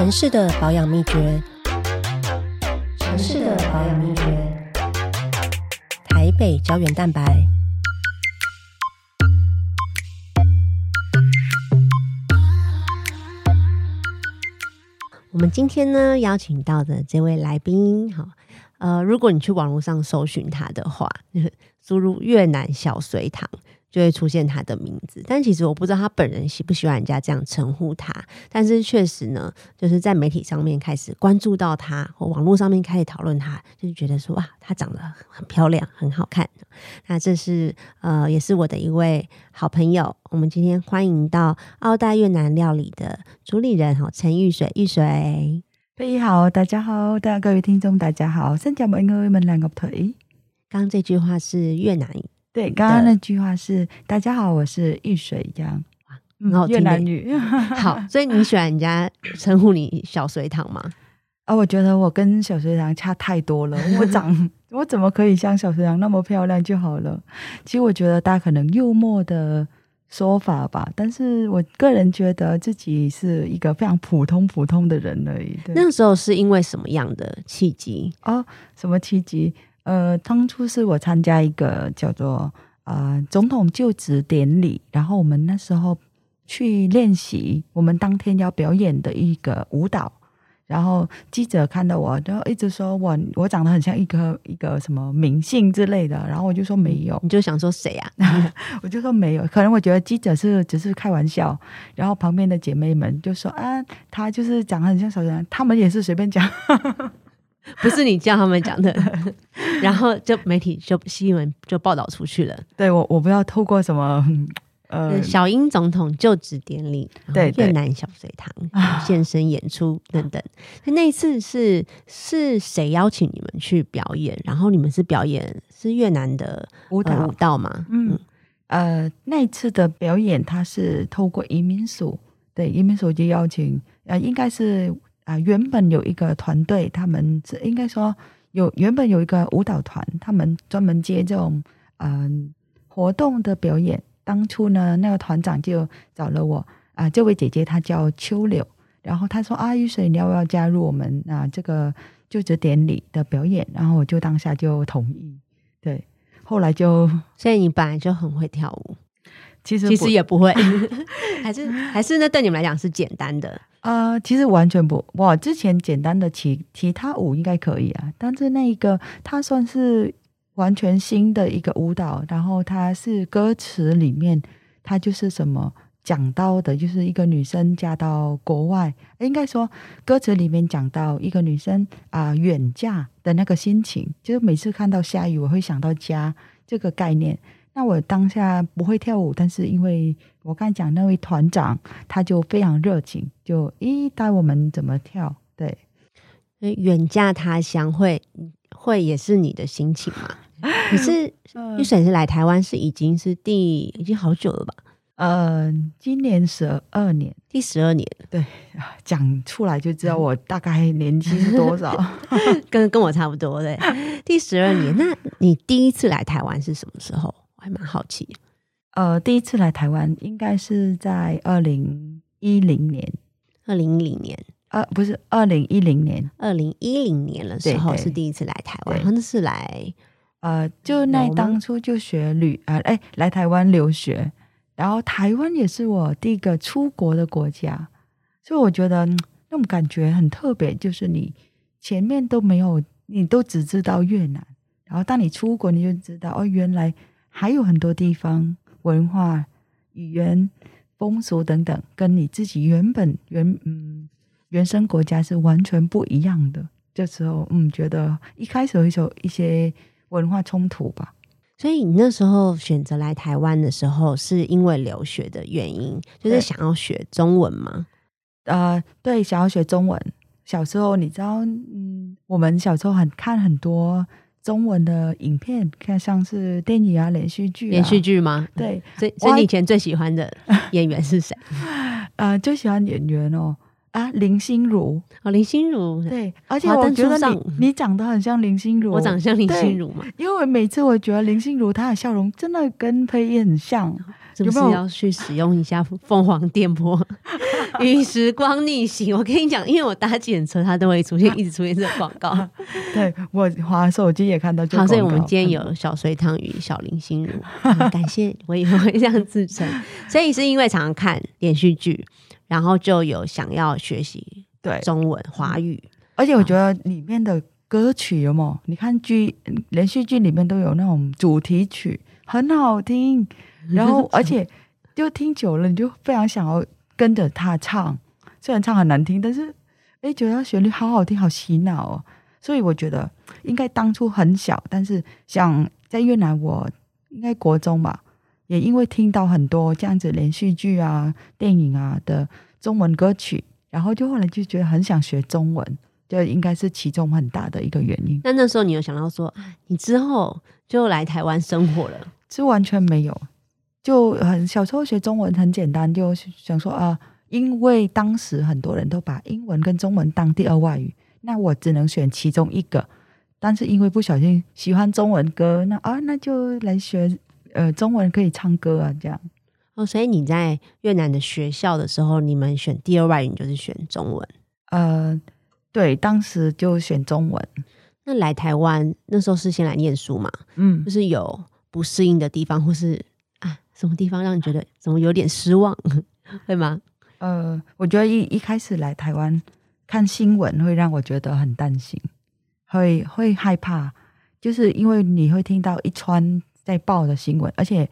城市的保养秘诀，城市的保养秘诀，台北胶原蛋白。我们今天呢邀请到的这位来宾，哈，呃，如果你去网络上搜寻他的话，输入越南小隋唐。就会出现他的名字，但其实我不知道他本人喜不喜欢人家这样称呼他。但是确实呢，就是在媒体上面开始关注到他，或网络上面开始讨论他，就是觉得说哇，他长得很漂亮，很好看。那这是呃，也是我的一位好朋友。我们今天欢迎到澳大越南料理的主理人哈，陈玉水，玉水，飞好，大家好，大家各位听众大家好，新加坡。刚刚这句话是越南语。对，刚刚那句话是“大家好，我是玉水”这样，然后越南语。好，所以你喜欢人家称呼你小水塘吗？啊，我觉得我跟小水塘差太多了。我长，我怎么可以像小水塘那么漂亮就好了？其实我觉得大家可能幽默的说法吧，但是我个人觉得自己是一个非常普通普通的人而已。那时候是因为什么样的契机？哦，什么契机？呃，当初是我参加一个叫做呃总统就职典礼，然后我们那时候去练习我们当天要表演的一个舞蹈，然后记者看到我，就一直说我我长得很像一个一个什么明星之类的，然后我就说没有，你就想说谁啊？我就说没有，可能我觉得记者是只是开玩笑，然后旁边的姐妹们就说啊，他就是长得很像小人，他们也是随便讲。不是你叫他们讲的，然后就媒体就新闻就报道出去了。对我，我不知道透过什么呃小英总统就职典礼，对越南小水塘现身演出等等。那一次是是谁邀请你们去表演？然后你们是表演是越南的舞蹈舞蹈吗？嗯呃，那一次的表演，他是透过移民署，对移民署就邀请，呃，应该是。啊，原本有一个团队，他们是应该说有原本有一个舞蹈团，他们专门接这种嗯活动的表演。当初呢，那个团长就找了我啊，这位姐姐她叫秋柳，然后她说啊，雨水你要不要加入我们啊这个就职典礼的表演？然后我就当下就同意。对，后来就所以你本来就很会跳舞，其实其实也不会，还是还是那对你们来讲是简单的。呃，其实完全不，哇之前简单的其其他舞应该可以啊，但是那一个它算是完全新的一个舞蹈，然后它是歌词里面，它就是什么讲到的，就是一个女生嫁到国外，应该说歌词里面讲到一个女生啊远嫁的那个心情，就是每次看到下雨，我会想到家这个概念。那我当下不会跳舞，但是因为我刚才讲那位团长，他就非常热情，就咦带我们怎么跳？对，远嫁他乡会会也是你的心情嘛？可是 玉水是来台湾是已经是第已经好久了吧？嗯，今年十二年，第十二年。对，讲出来就知道我大概年纪是多少，跟跟我差不多对。第十二年，那你第一次来台湾是什么时候？还蛮好奇，呃，第一次来台湾应该是在二零一零年，二零一零年，呃，不是二零一零年，二零一零年的时候是第一次来台湾，那是来，呃，就那当初就学旅啊，哎，来台湾留学，然后台湾也是我第一个出国的国家，所以我觉得那种感觉很特别，就是你前面都没有，你都只知道越南，然后当你出国，你就知道哦，原来。还有很多地方文化、语言、风俗等等，跟你自己原本原嗯原生国家是完全不一样的。这时候，嗯，觉得一开始会有一些文化冲突吧。所以你那时候选择来台湾的时候，是因为留学的原因，就是想要学中文吗？呃，对，想要学中文。小时候，你知道，嗯，我们小时候很看很多。中文的影片，看像是电影啊、连续剧、连续剧吗？对，所以所以你以前最喜欢的演员是谁？呃，最喜欢演员哦，啊，林心如。哦，林心如，对，而且我觉得你你长得很像林心如，我长得像林心如嘛？因为每次我觉得林心如她的笑容真的跟配音很像，是不是要去使用一下凤凰电波？与时光逆行，我跟你讲，因为我搭检车，它都会出现，一直出现这个广告。对我滑手机也看到。好，所以我们今天有小隋汤与小林心如，感谢我以后会这样自称。所以是因为常常看连续剧，然后就有想要学习对中文华语，而且我觉得里面的歌曲有冇？你看剧连续剧里面都有那种主题曲，很好听，然后而且就听久了，你就非常想要。跟着他唱，虽然唱很难听，但是哎，觉得旋律好好听，好洗脑哦。所以我觉得应该当初很小，但是像在越南，我应该国中吧，也因为听到很多这样子连续剧啊、电影啊的中文歌曲，然后就后来就觉得很想学中文，就应该是其中很大的一个原因。那那时候你有想到说，你之后就来台湾生活了？是完全没有。就很小时候学中文很简单，就想说啊，因为当时很多人都把英文跟中文当第二外语，那我只能选其中一个。但是因为不小心喜欢中文歌，那啊，那就来学呃中文可以唱歌啊，这样。哦，所以你在越南的学校的时候，你们选第二外语就是选中文？呃，对，当时就选中文。那来台湾那时候是先来念书嘛？嗯，就是有不适应的地方，或是。什么地方让你觉得怎么有点失望，会吗？呃，我觉得一一开始来台湾看新闻会让我觉得很担心，会会害怕，就是因为你会听到一串在报的新闻，而且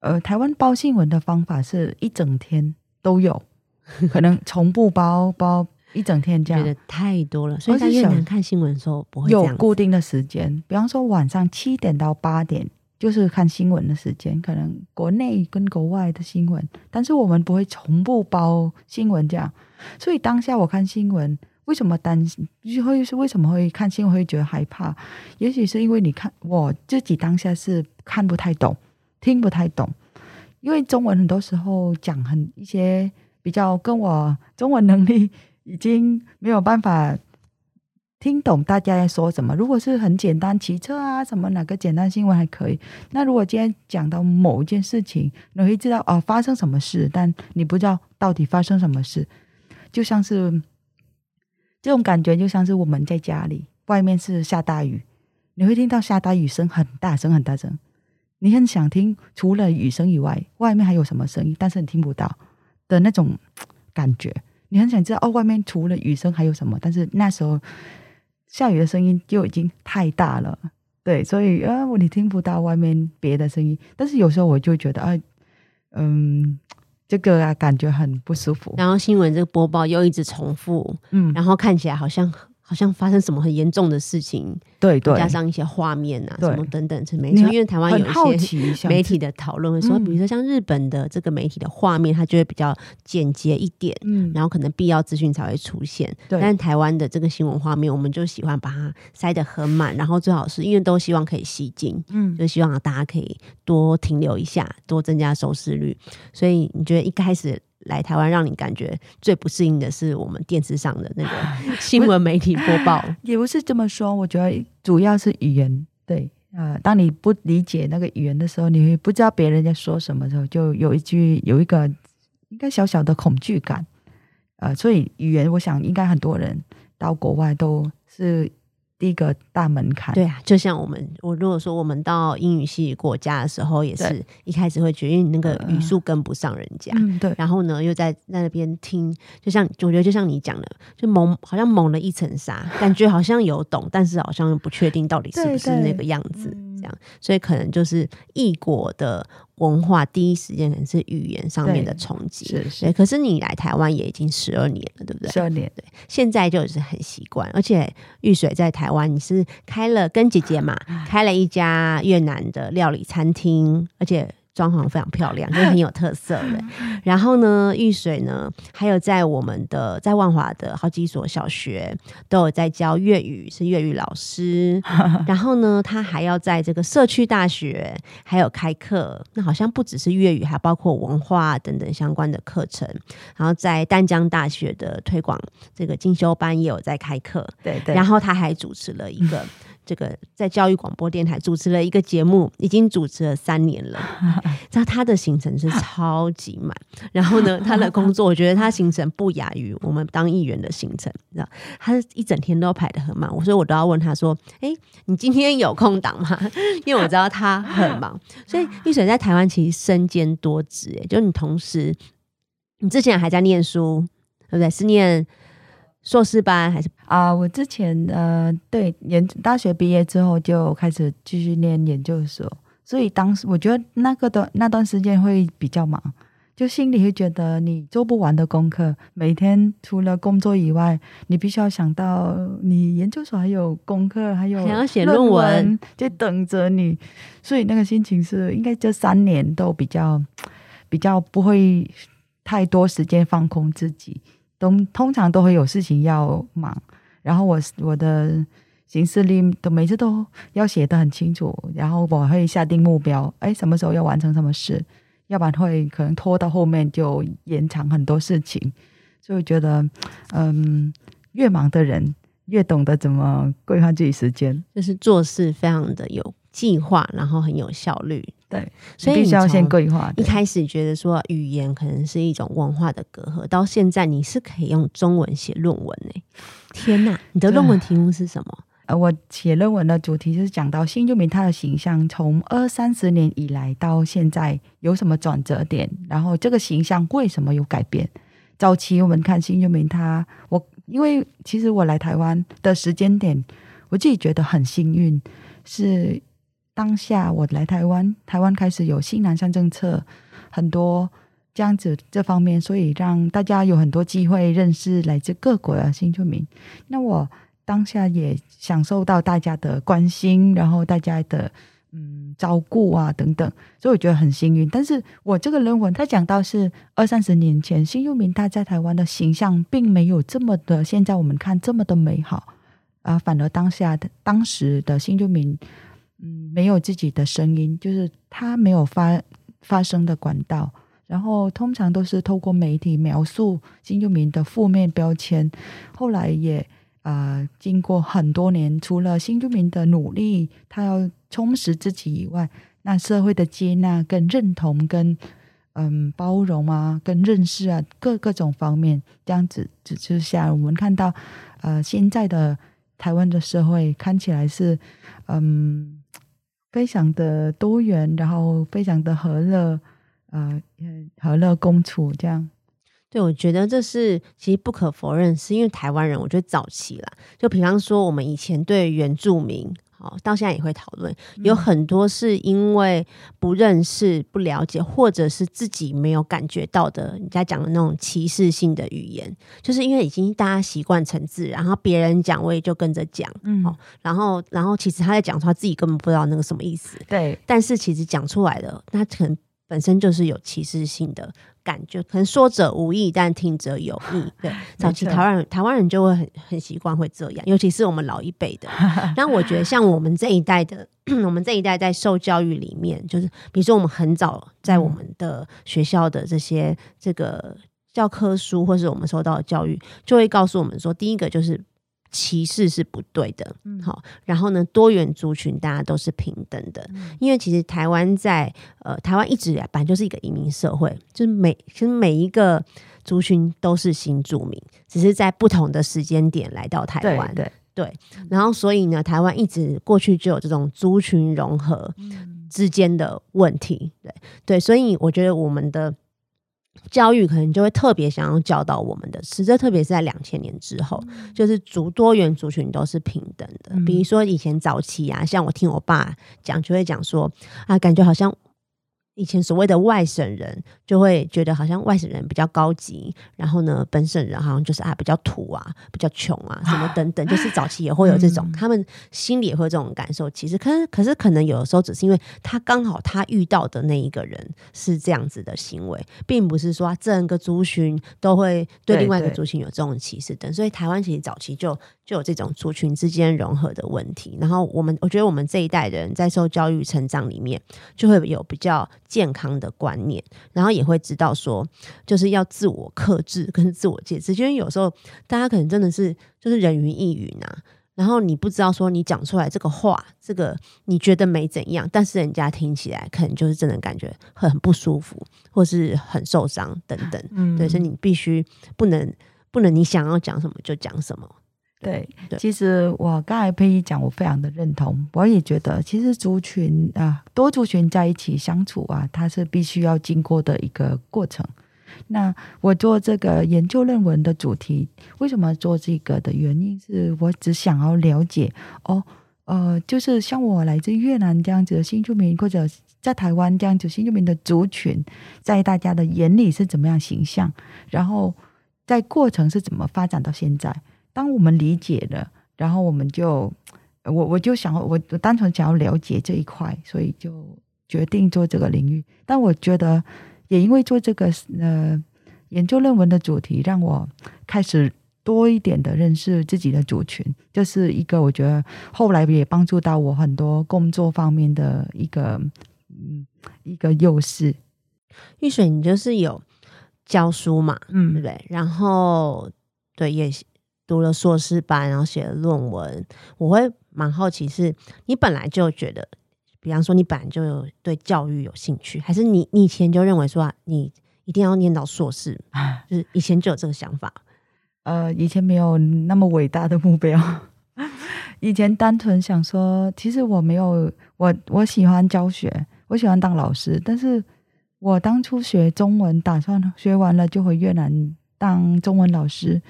呃，台湾报新闻的方法是一整天都有，可能从不包包一整天这样，觉得太多了。所以在越南看新闻的时候不会有固定的时间，比方说晚上七点到八点。就是看新闻的时间，可能国内跟国外的新闻，但是我们不会同步包新闻这样。所以当下我看新闻，为什么担心？会是为什么会看新闻会觉得害怕？也许是因为你看我自己当下是看不太懂，听不太懂，因为中文很多时候讲很一些比较跟我中文能力已经没有办法。听懂大家在说什么？如果是很简单骑车啊什么哪个简单新闻还可以。那如果今天讲到某一件事情，你会知道哦发生什么事，但你不知道到底发生什么事。就像是这种感觉，就像是我们在家里，外面是下大雨，你会听到下大雨声很大声很大声，你很想听除了雨声以外，外面还有什么声音，但是你听不到的那种感觉。你很想知道哦，外面除了雨声还有什么，但是那时候。下雨的声音就已经太大了，对，所以啊，你听不到外面别的声音。但是有时候我就觉得啊，嗯，这个啊感觉很不舒服。然后新闻这个播报又一直重复，嗯，然后看起来好像。好像发生什么很严重的事情，对对，加上一些画面啊，什么等等是没错。因为台湾有一些媒体的讨论会说，比如说像日本的这个媒体的画面，它就会比较简洁一点，嗯，然后可能必要资讯才会出现。对，但台湾的这个新闻画面，我们就喜欢把它塞得很满，然后最好是因为都希望可以吸睛，嗯，就希望大家可以多停留一下，多增加收视率。所以你觉得一开始？来台湾让你感觉最不适应的是我们电视上的那个 新闻媒体播报，也不是这么说。我觉得主要是语言，对，呃，当你不理解那个语言的时候，你会不知道别人在说什么时候，就有一句有一个应该小小的恐惧感，呃，所以语言，我想应该很多人到国外都是。第一个大门槛，对啊，就像我们，我如果说我们到英语系国家的时候，也是一开始会觉得你那个语速跟不上人家，对，然后呢又在在那边听，就像我觉得就像你讲的，就蒙好像蒙了一层纱，感觉好像有懂，但是好像又不确定到底是不是那个样子。这样，所以可能就是异国的文化，第一时间可能是语言上面的冲击。是是，可是你来台湾也已经十二年了，对不对？十二年，对，现在就是很习惯。而且玉水在台湾，你是开了跟姐姐嘛，开了一家越南的料理餐厅，而且。装潢非常漂亮，就是很有特色的。然后呢，玉水呢，还有在我们的在万华的好几所小学都有在教粤语，是粤语老师。然后呢，他还要在这个社区大学还有开课，那好像不只是粤语，还包括文化等等相关的课程。然后在淡江大学的推广这个进修班也有在开课。对对。然后他还主持了一个。这个在教育广播电台主持了一个节目，已经主持了三年了。知道他的行程是超级满，然后呢，他的工作我觉得他行程不亚于我们当议员的行程，你知道，他一整天都排的很满，所以我都要问他说：“哎，你今天有空档吗？” 因为我知道他很忙，所以玉水在台湾其实身兼多职，哎，就你同时，你之前还在念书，对不对？是念硕士班还是啊？我之前呃，对，研大学毕业之后就开始继续念研究所，所以当时我觉得那个的那段时间会比较忙。就心里会觉得你做不完的功课，每天除了工作以外，你必须要想到你研究所还有功课，还有还要写论文，就等着你。所以那个心情是，应该这三年都比较比较不会太多时间放空自己，都通常都会有事情要忙。然后我我的行事历都每次都要写的很清楚，然后我会下定目标，哎，什么时候要完成什么事。要不然会可能拖到后面就延长很多事情，所以我觉得，嗯，越忙的人越懂得怎么规划自己时间，就是做事非常的有计划，然后很有效率。对，所以必须要先规划。一开始觉得说语言可能是一种文化的隔阂，到现在你是可以用中文写论文呢。天哪，你的论文题目是什么？呃，我写论文的主题就是讲到新居民他的形象从二三十年以来到现在有什么转折点，然后这个形象为什么有改变？早期我们看新居民他，我因为其实我来台湾的时间点，我自己觉得很幸运，是当下我来台湾，台湾开始有新南向政策，很多这样子这方面，所以让大家有很多机会认识来自各国的新居民。那我。当下也享受到大家的关心，然后大家的嗯照顾啊等等，所以我觉得很幸运。但是我这个论文他讲到是二三十年前新住民他在台湾的形象并没有这么的，现在我们看这么的美好啊，反而当下的当时的新住民嗯没有自己的声音，就是他没有发发声的管道，然后通常都是透过媒体描述新住民的负面标签，后来也。啊，经过很多年，除了新住民的努力，他要充实自己以外，那社会的接纳、跟认同、跟嗯包容啊、跟认识啊，各各种方面，这样子之之下，我们看到，呃，现在的台湾的社会看起来是嗯非常的多元，然后非常的和乐，呃，和乐共处这样。对，我觉得这是其实不可否认，是因为台湾人，我觉得早期啦，就比方说我们以前对原住民，好到现在也会讨论，有很多是因为不认识、不了解，或者是自己没有感觉到的，人家讲的那种歧视性的语言，就是因为已经大家习惯成自然，然后别人讲我也就跟着讲，嗯，然后然后其实他在讲他自己根本不知道那个什么意思，对，但是其实讲出来的，那可能本身就是有歧视性的。感觉可能说者无意，但听者有意。对，早期台湾人台湾人就会很很习惯会这样，尤其是我们老一辈的。但我觉得像我们这一代的，我们这一代在受教育里面，就是比如说我们很早在我们的学校的这些这个教科书，或是我们受到的教育，就会告诉我们说，第一个就是。歧视是不对的，好，然后呢，多元族群大家都是平等的，因为其实台湾在呃，台湾一直本来就是一个移民社会，就是每其实每一个族群都是新住民，只是在不同的时间点来到台湾，对对，然后所以呢，台湾一直过去就有这种族群融合之间的问题，对。对，所以我觉得我们的。教育可能就会特别想要教导我们的，是这特别是在两千年之后，就是族多元族群都是平等的。比如说以前早期啊，像我听我爸讲，就会讲说啊，感觉好像。以前所谓的外省人就会觉得好像外省人比较高级，然后呢，本省人好像就是啊比较土啊，比较穷啊，什么等等，就是早期也会有这种，他们心里也会有这种感受。其实，可是可是可能有的时候只是因为他刚好他遇到的那一个人是这样子的行为，并不是说整个族群都会对另外一个族群有这种歧视等。所以台湾其实早期就就有这种族群之间融合的问题。然后我们我觉得我们这一代人在受教育成长里面，就会有比较。健康的观念，然后也会知道说，就是要自我克制跟自我节制，因为有时候大家可能真的是就是人云亦云啊，然后你不知道说你讲出来这个话，这个你觉得没怎样，但是人家听起来可能就是真的感觉很很不舒服，或是很受伤等等。嗯对，所以你必须不能不能你想要讲什么就讲什么。对对，其实我刚才佩仪讲，我非常的认同。我也觉得，其实族群啊，多族群在一起相处啊，它是必须要经过的一个过程。那我做这个研究论文的主题，为什么做这个的原因是我只想要了解哦，呃，就是像我来自越南这样子的新住民，或者在台湾这样子新住民的族群，在大家的眼里是怎么样形象，然后在过程是怎么发展到现在。当我们理解了，然后我们就，我我就想，我我单纯想要了解这一块，所以就决定做这个领域。但我觉得，也因为做这个呃研究论文的主题，让我开始多一点的认识自己的族群，这是一个我觉得后来也帮助到我很多工作方面的一个嗯一个优势。玉水，你就是有教书嘛，对不嗯对？然后对也读了硕士班，然后写了论文。我会蛮好奇，是你本来就觉得，比方说你本来就有对教育有兴趣，还是你你以前就认为说、啊、你一定要念到硕士，就是以前就有这个想法？呃，以前没有那么伟大的目标，以前单纯想说，其实我没有我我喜欢教学，我喜欢当老师，但是我当初学中文，打算学完了就回越南当中文老师，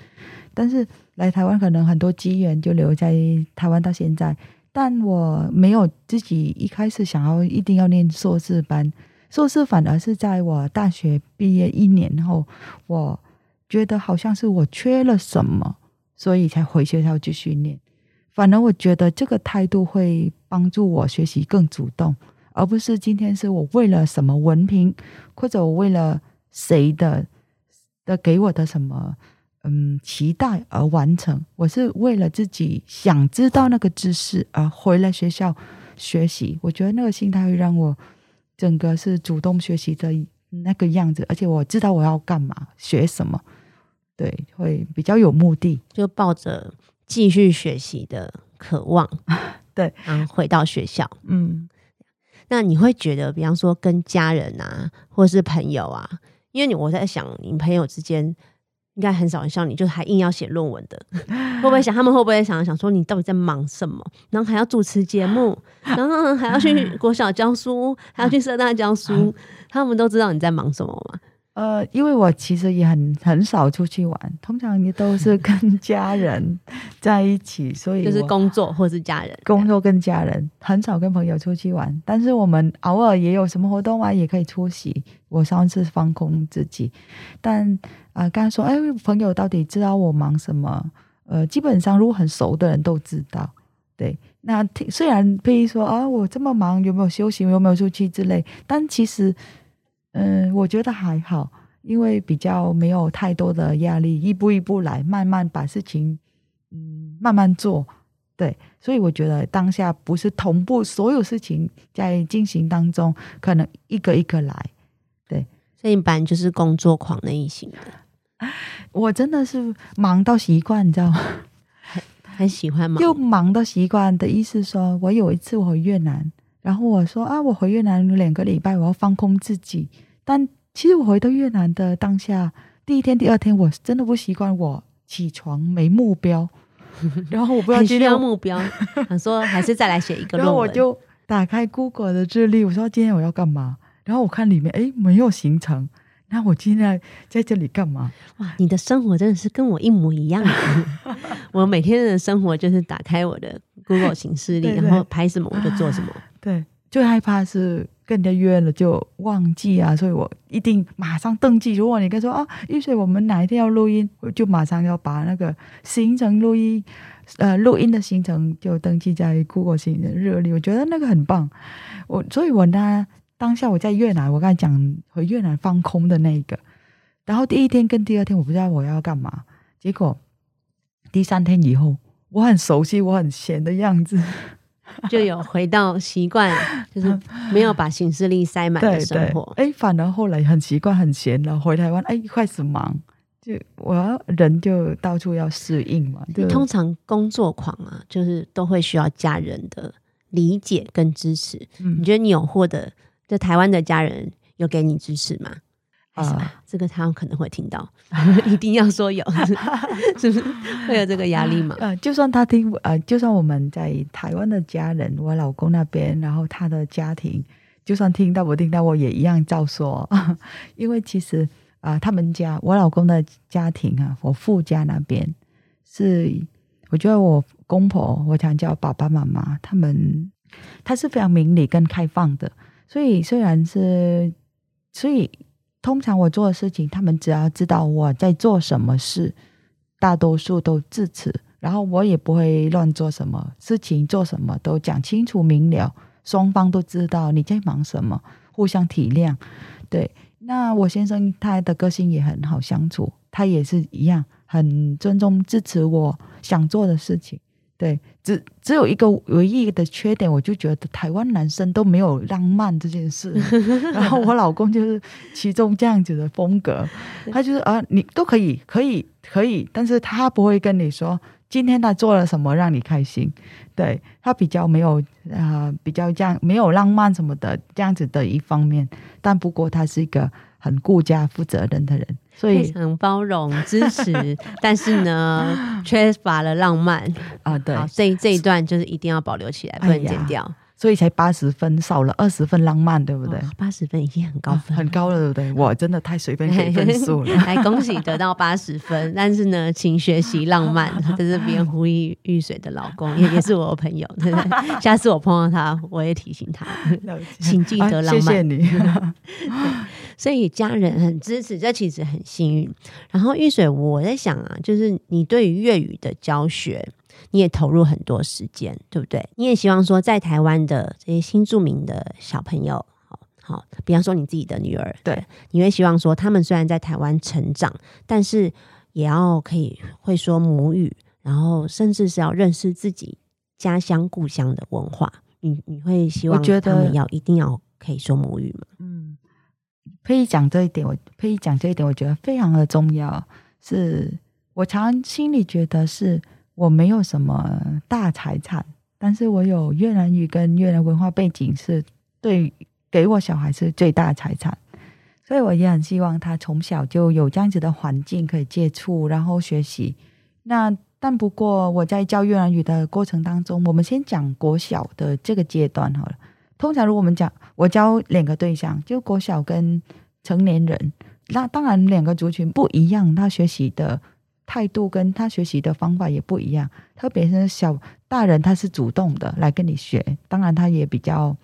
但是来台湾可能很多机缘就留在台湾到现在，但我没有自己一开始想要一定要念硕士班，硕士反而是在我大学毕业一年后，我觉得好像是我缺了什么，所以才回学校继续念。反而我觉得这个态度会帮助我学习更主动，而不是今天是我为了什么文凭，或者我为了谁的的给我的什么嗯期待而完成。我是为了自己想知道那个知识而回来学校学习。我觉得那个心态会让我整个是主动学习的那个样子，而且我知道我要干嘛，学什么，对，会比较有目的。就抱着继续学习的渴望，对，然后回到学校。嗯那你会觉得，比方说跟家人啊，或是朋友啊，因为你我在想，你朋友之间应该很少人像你，就是还硬要写论文的，会不会想他们会不会想想说你到底在忙什么？然后还要主持节目，然后还要去 国小教书，还要去社大教书，他们都知道你在忙什么吗？呃，因为我其实也很很少出去玩，通常也都是跟 家人在一起，所以就是工作或是家人工作跟家人，很少跟朋友出去玩。但是我们偶尔也有什么活动啊，也可以出席。我上次放空自己，但啊，刚、才说，哎，朋友到底知道我忙什么？呃，基本上如果很熟的人都知道。对，那虽然譬如说啊，我这么忙，有没有休息，有没有出去之类，但其实，嗯、我觉得还好，因为比较没有太多的压力，一步一步来，慢慢把事情，嗯，慢慢做。对，所以我觉得当下不是同步所有事情在进行当中，可能一个一个来。对所以你本来就是工作狂那一型的，我真的是忙到习惯，你知道吗？很很喜欢忙。就忙到习惯的意思说，我有一次我回越南，然后我说啊，我回越南两个礼拜，我要放空自己。但其实我回到越南的当下，第一天、第二天，我真的不习惯我起床没目标，然后我不知道今天我要目标，想说还是再来写一个然论文。后我就打开 Google 的日历，我说今天我要干嘛？然后我看里面，哎，没有行程。那我今天在这里干嘛？哇，你的生活真的是跟我一模一样。我每天的生活就是打开我的 Google 行事历，对对然后拍什么我就做什么。对，最害怕是跟人家约了就忘记啊，所以我一定马上登记。如果你跟说啊，玉水，我们哪一天要录音，我就马上要把那个行程录音，呃，录音的行程就登记在 Google 行程日历。我觉得那个很棒。我所以，我呢当下我在越南，我刚才讲回越南放空的那一个，然后第一天跟第二天我不知道我要干嘛，结果第三天以后，我很熟悉，我很闲的样子。就有回到习惯，就是没有把行事历塞满的生活，。哎，反而后来很习惯很闲了，回台湾哎开始忙，就我要人就到处要适应嘛。你通常工作狂啊，就是都会需要家人的理解跟支持。嗯你觉得你有获得就台湾的家人有给你支持吗？啊啊，这个他们可能会听到，一定要说有，是不是会有这个压力吗？呃，就算他听呃，就算我们在台湾的家人，我老公那边，然后他的家庭，就算听到不听到，我也一样照说，因为其实啊、他们家我老公的家庭啊，我父家那边是，我觉得我公婆，我想叫爸爸妈妈，他们他是非常明理跟开放的，所以虽然是，所以通常我做的事情，他们只要知道我在做什么事，大多数都支持，然后我也不会乱做什么事情，做什么都讲清楚明了，双方都知道你在忙什么，互相体谅。对，那我先生他的个性也很好相处，他也是一样，很尊重支持我想做的事情。对，只只有一个唯一的缺点，我就觉得台湾男生都没有浪漫这件事，然后我老公就是其中这样子的风格，他就是啊，你都可以，可以，可以，但是他不会跟你说今天他做了什么让你开心，对他比较没有啊、呃比较这样没有浪漫什么的这样子的一方面，但不过他是一个很顾家、负责任的人，所非以很包容 支持，但是呢，缺乏了浪漫。啊、对，好，这这一段就是一定要保留起来，不能剪掉。所以才八十分，少了二十分浪漫，对不对？八十分已经很高啊分了，很高了，对不对？我真的太随便给分数了。来，恭喜得到八十分。但是呢，请学习浪漫，在这边呼吁玉水的老公，也也是我的朋友。对不对下次我碰到他，我也提醒他，请记得浪漫。啊谢谢你。所以家人很支持，这其实很幸运。然后玉水，我在想啊，就是你对于粤语的教学，你也投入很多时间，对不对？你也希望说，在台湾的这些新著名的小朋友，好好，比方说你自己的女儿，对，你会希望说，他们虽然在台湾成长，但是也要可以会说母语，然后甚至是要认识自己家乡故乡的文化。你你会希望我觉得他们要一定要可以说母语吗？嗯，可以讲这一点，我可以讲这一点，我觉得非常的重要。是我常常心里觉得是我没有什么大财产，但是我有越南语跟越南文化背景，是对给我小孩是最大的财产。所以我也很希望他从小就有这样子的环境可以接触，然后学习。那但不过我在教越南语的过程当中，我们先讲国小的这个阶段好了。通常如果我们讲我教两个对象，就国小跟成年人，那当然两个族群不一样，他学习的态度跟他学习的方法也不一样。特别是小大人，他是主动的来跟你学，当然他也比较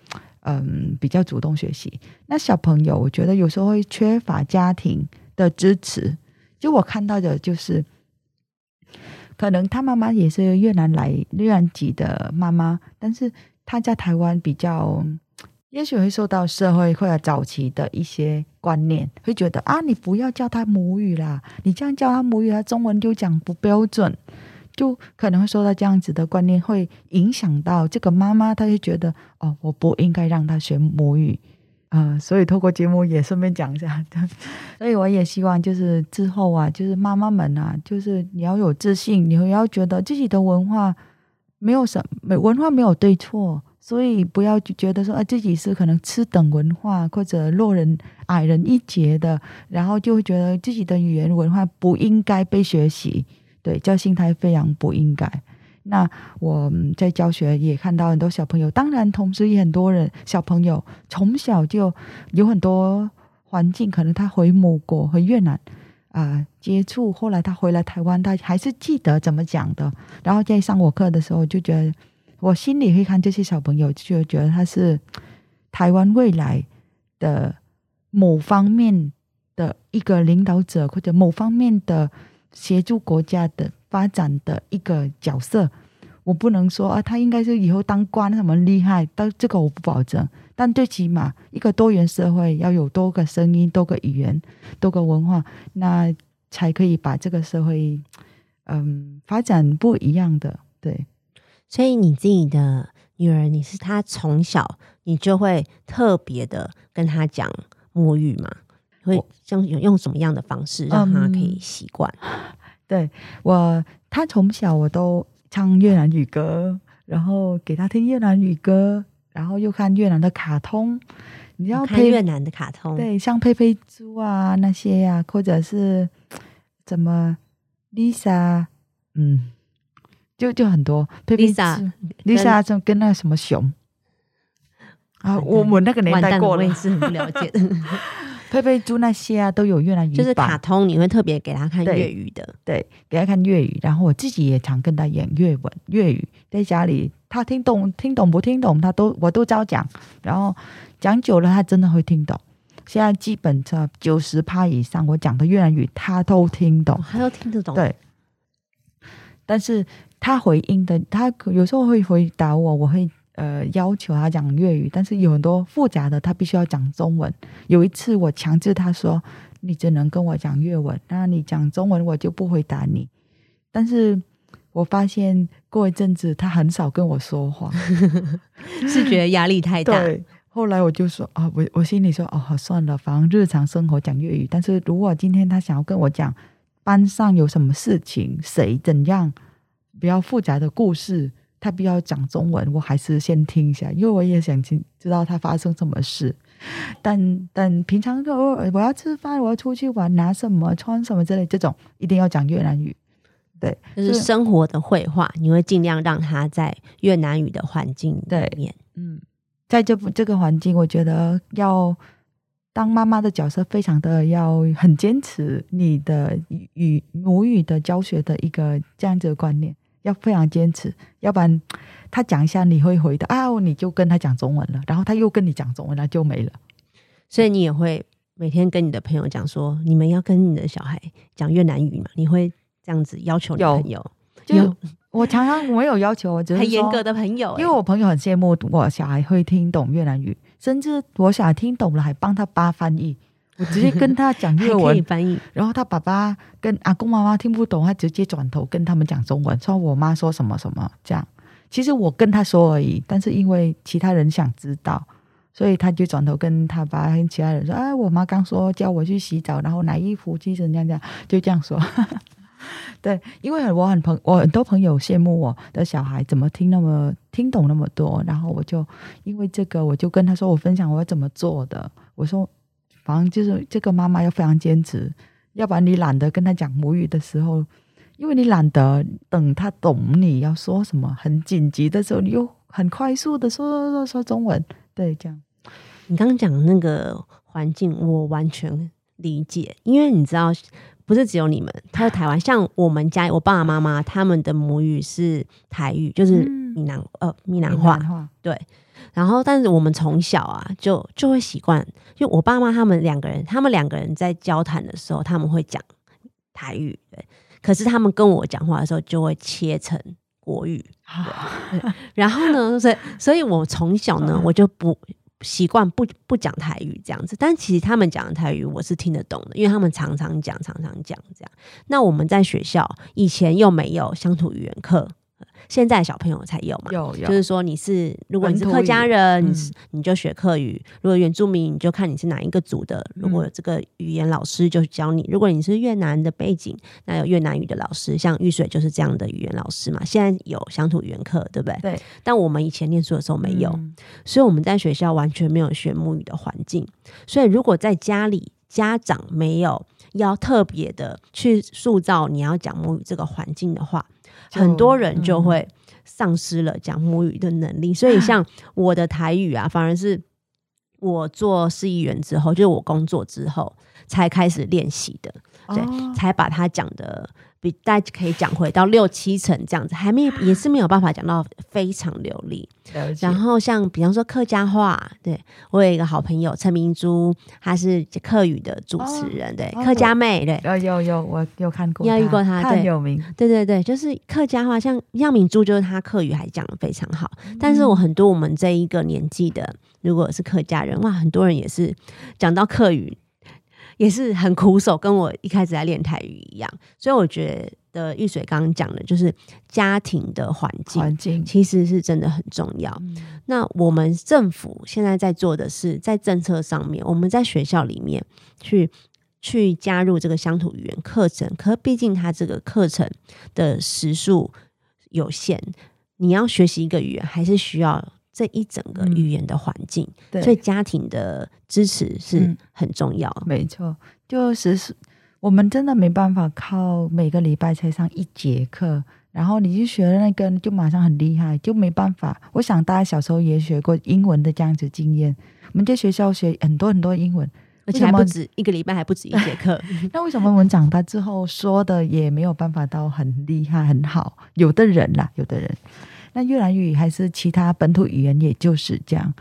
嗯比较主动学习。那小朋友，我觉得有时候会缺乏家庭的支持。就我看到的就是，可能他妈妈也是越南来越南籍的妈妈，但是他在台湾比较，也许会受到社会或者早期的一些观念，会觉得啊，你不要叫他母语啦，你这样叫他母语，他中文就讲不标准，就可能会受到这样子的观念，会影响到这个妈妈，她就觉得哦，我不应该让他学母语。呃，所以透过节目也顺便讲一下，所以我也希望就是之后啊，就是妈妈们啊，就是你要有自信，你要觉得自己的文化没有什么文化没有对错，所以不要觉得说啊自己是可能吃等文化或者落人矮人一截的，然后就会觉得自己的语言文化不应该被学习，对，这心态非常不应该。那我在教学也看到很多小朋友，当然同时也很多人小朋友从小就有很多环境，可能他回母国回越南啊、接触，后来他回来台湾，他还是记得怎么讲的。然后在上我课的时候，就觉得我心里会看这些小朋友，就觉得他是台湾未来的某方面的一个领导者，或者某方面的协助国家的发展的一个角色。我不能说啊，他应该是以后当官什么厉害，但这个我不保证。但最起码，一个多元社会要有多个声音、多个语言、多个文化，那才可以把这个社会，嗯，发展不一样的。对，所以你自己的女儿，你是她从小你就会特别的跟她讲母语嘛？会我像用什么样的方式让她可以习惯？对我，她从小我都唱越南语歌，然后给她听越南语歌，然后又看越南的卡通。你知道看越南的卡通，对，像佩佩猪啊那些呀、或者是怎么 Lisa，嗯，就就很多佩佩 Lisa 猪 Lisa 就跟那个什么熊啊，我们那个年代过了我也，是很不了解的。佩佩猪那些啊都有越南语就是卡通，你会特别给他看粤语的，对，给他看粤语，然后我自己也常跟他演粤文、粤语，在家里他听懂听懂不听懂，他都我都照讲，然后讲久了他真的会听懂。现在基本上九十趴以上，我讲的越南语他都听懂哦，他都听得懂。对，但是他回应的，他有时候会回答我，我会呃要求他讲粤语，但是有很多复杂的，他必须要讲中文。有一次我强制他说，你只能跟我讲粤文，那你讲中文我就不回答你。但是我发现过一阵子他很少跟我说话，是觉得压力太大。对。后来我就说啊，我我心里说哦，算了，反正日常生活讲粤语。但是如果今天他想要跟我讲班上有什么事情，谁怎样，比较复杂的故事，他必要讲中文，我还是先听一下，因为我也想听知道他发生什么事。但但平常就偶尔我要吃饭，我要出去玩，拿什么穿什么之类，这种一定要讲越南语。对，就是是生活的绘画，你会尽量让他在越南语的环境对里面。嗯，在这部这个环境，我觉得要当妈妈的角色，非常的要很坚持你的语语母语的教学的一个这样子的观念，要非常坚持，要不然他讲一下你会回答啊，你就跟他讲中文了，然后他又跟你讲中文了，就没了。所以你也会每天跟你的朋友讲说，你们要跟你的小孩讲越南语嘛？你会这样子要求你有朋友？就有我常常没有要求，我只是很严格的朋友、欸，因为我朋友很羡慕我小孩会听懂越南语，甚至我小孩听懂了还帮他爸翻译。我直接跟他讲还越文，可以翻译。然后他爸爸跟阿公妈妈听不懂，他直接转头跟他们讲中文，说我妈说什么什么这样。其实我跟他说而已，但是因为其他人想知道，所以他就转头跟他爸跟其他人说：“哎，我妈刚说叫我去洗澡，然后拿衣服去怎样怎样，就这样说。”对，因为我很朋我很多朋友羡慕我的小孩怎么听那么听懂那么多，然后我就因为这个，我就跟他说我分享我要怎么做的。我说，反正就是这个妈妈要非常坚持，要不然你懒得跟他讲母语的时候，因为你懒得等他懂你要说什么，很紧急的时候，你又很快速的说说说说中文，对，这样。你刚刚讲的那个环境，我完全理解，因为你知道，不是只有你们，他在台湾，像我们家我爸爸妈妈他们的母语是台语，就是嗯闽南、呃闽南话，对，然后，但是我们从小啊，就就会习惯，就我爸妈他们两个人，他们两个人在交谈的时候，他们会讲台语，对。可是他们跟我讲话的时候，就会切成国语。然后呢，所以，所以我从小呢，我就不习惯不不讲台语这样子。但其实他们讲的台语，我是听得懂的，因为他们常常讲，常常讲这样。那我们在学校以前又没有乡土语言课，现在小朋友才有嘛。有有，就是说你是，如果你是客家人，你嗯是你就学客语；如果原住民，你就看你是哪一个族的。如果有这个语言老师就教你；如果你是越南的背景，那有越南语的老师，像玉水就是这样的语言老师嘛。现在有乡土语言课，对不对？对，但我们以前念书的时候没有，嗯所以我们在学校完全没有学母语的环境。所以如果在家里家长没有要特别的去塑造你要讲母语这个环境的话，就很多人就嗯会丧失了讲母语的能力。所以 像我的台语啊，反而是我做市议员之后，就是我工作之后才开始练习的，对哦才把它讲的。比大家可以讲回到六七成这样子，还没也是没有办法讲到非常流利。然后像比方说客家话，对我有一个好朋友陈明珠，她是客语的主持人，对哦客家妹，对有有有，我有看过你有遇过他他很对有名，对对对，就是客家话，像像明珠，就是她客语还讲的非常好。但嗯是我很多我们这一个年纪的，如果是客家人，哇，很多人也是讲到客语。也是很苦手，跟我一开始在练台语一样。所以我觉得玉水刚刚讲的，就是家庭的环境，环境其实是真的很重要。嗯那我们政府现在在做的是，在政策上面，我们在学校里面去去加入这个乡土语言课程，可毕竟它这个课程的时数有限，你要学习一个语言，还是需要这一整个嗯语言的环境，对，所以家庭的支持是嗯很重要。没错，就是是我们真的没办法靠每个礼拜才上一节课，然后你去学了那个就马上很厉害，就没办法。我想大家小时候也学过英文的这样子经验，我们在学校学很多很多英文，而且还不止一个礼拜，还不止一节课。那为什么我们长大之后说的也没有办法到很厉害很好？有的人啦，有的人。那越南语还是其他本土语言，也就是这样，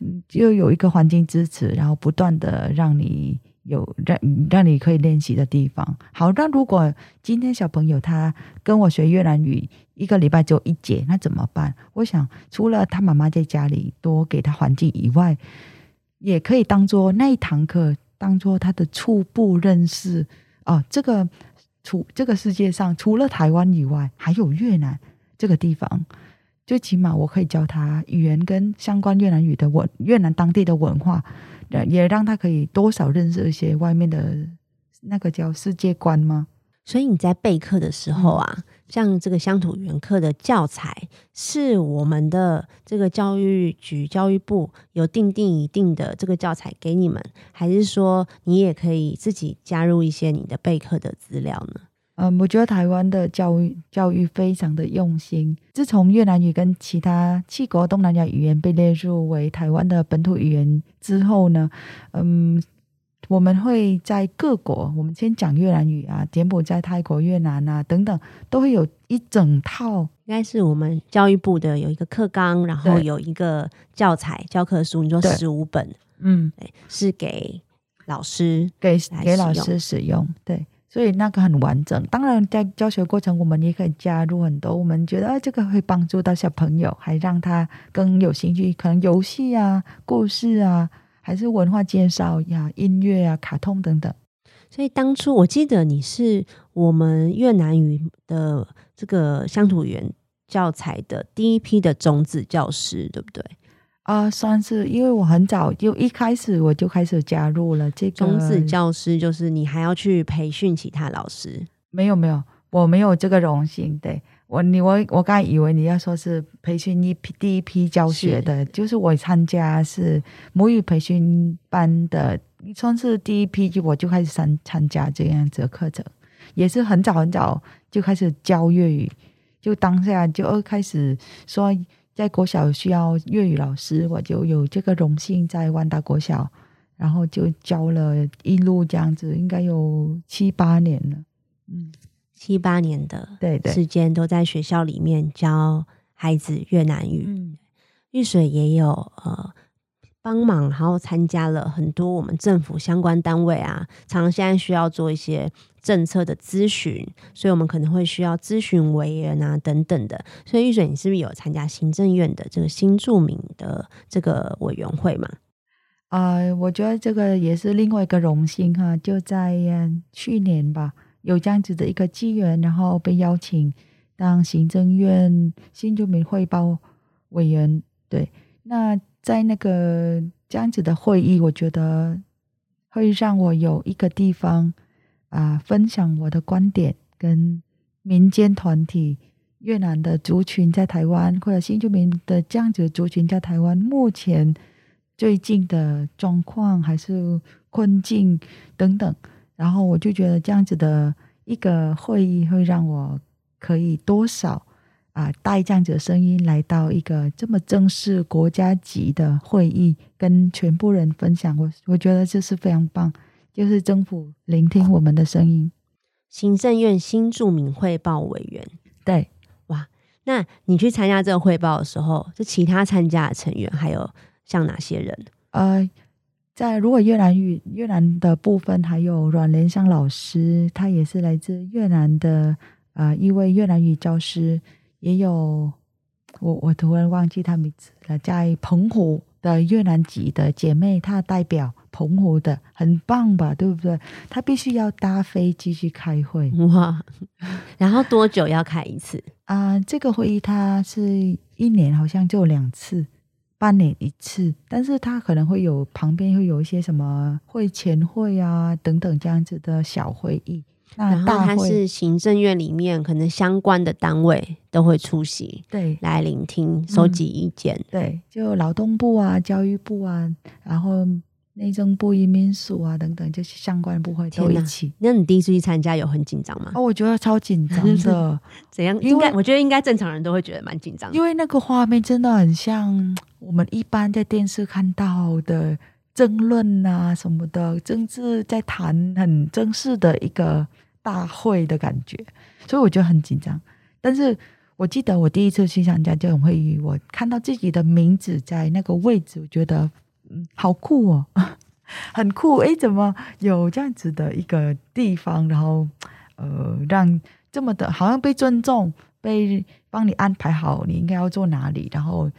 嗯，就有一个环境支持，然后不断的让你有让让你可以练习的地方。好，那如果今天小朋友他跟我学越南语，一个礼拜只有一节，那怎么办？我想除了他妈妈在家里多给他环境以外，也可以当做那一堂课，当做他的初步认识哦。这个除这个世界上除了台湾以外，还有越南这个地方。最起码我可以教他语言跟相关越南语的文越南当地的文化，呃也让他可以多少认识一些外面的那个叫世界观吗？所以你在备课的时候啊，嗯像这个乡土语言课的教材，是我们的这个教育局、教育部有定定一定的这个教材给你们，还是说你也可以自己加入一些你的备课的资料呢？嗯，我觉得台湾的教育教育非常的用心。自从越南语跟其他七国东南亚语言被列入为台湾的本土语言之后呢，嗯，我们会在各国，我们先讲越南语啊，柬埔寨、泰国、越南啊等等，都会有一整套应该是我们教育部的有一个课纲，然后有一个教材教科书，你说对十五本，嗯对，是给老师给给老师使用，对。所以那个很完整。当然，在教学过程，我们也可以加入很多我们觉得啊，这个会帮助到小朋友，还让他更有兴趣，可能游戏啊、故事啊，还是文化介绍呀、音乐啊、卡通等等。所以当初我记得你是我们越南语的这个乡土语言教材的第一批的种子教师，对不对？啊、算是因为我很早就一开始我就开始加入了这个种子教师就是你还要去培训其他老师，没有没有，我没有这个荣幸。对我，你我我刚才以为你要说是培训一批第一批教学的，就是我参加是母语培训班的，算是第一批，就我就开始参参加这样子的课程，也是很早很早就开始教粤语，就当下就开始说在国小需要粤语老师，我就有这个荣幸在万达国小。然后就教了一路这样子，应该有七八年了。嗯，七八年的对对，时间都在学校里面教孩子越南语。嗯玉水也有呃帮忙，然后参加了很多我们政府相关单位啊，常常现在需要做一些政策的咨询，所以我们可能会需要咨询委员啊等等的。所以玉水，你是不是有参加行政院的这个新住民的这个委员会嘛？啊、我觉得这个也是另外一个荣幸哈，就在、嗯去年吧，有这样子的一个机缘，然后被邀请当行政院新住民汇报委员。对，那在那个这样子的会议，我觉得会让我有一个地方啊、分享我的观点，跟民间团体。越南的族群在台湾，或者新住民的这样子的族群在台湾，目前最近的状况还是困境等等，然后我就觉得这样子的一个会议会让我可以多少啊带这样子的声音来到一个这么正式国家级的会议，跟全部人分享，我我觉得这是非常棒，就是政府聆听我们的声音。行政院新住民汇报委员。对，哇那你去参加这个汇报的时候，就其他参加的成员还有像哪些人？呃，在如果越南语越南的部分，还有阮连香老师，他也是来自越南的呃一位越南语教师，也有我我突然忘记他名字了，在澎湖的越南籍的姐妹，她代表澎湖的，很棒吧？对不对？他必须要搭飞机去开会哇，然后多久要开一次？啊、这个会议它是一年好像就两次，半年一次，但是它可能会有旁边会有一些什么会前会啊等等这样子的小会议。那然后它大会是行政院里面可能相关的单位都会出席对来聆听、收集意见。对，就劳动部啊、教育部啊，然后内政部、移民署啊等等，这些相关部会都一起。那你第一次去参加有很紧张吗？哦，我觉得超紧张的，怎样？应该我觉得应该正常人都会觉得蛮紧张因。为那个画面真的很像我们一般在电视看到的争论啊什么的，政治在谈很正式的一个大会的感觉，所以我觉得很紧张。但是我记得我第一次去参加这种会议，我看到自己的名字在那个位置，我觉得嗯好酷哦，很酷！诶，怎么有这样子的一个地方，然后呃让这么的好像被尊重，被帮你安排好你应该要做哪里，然后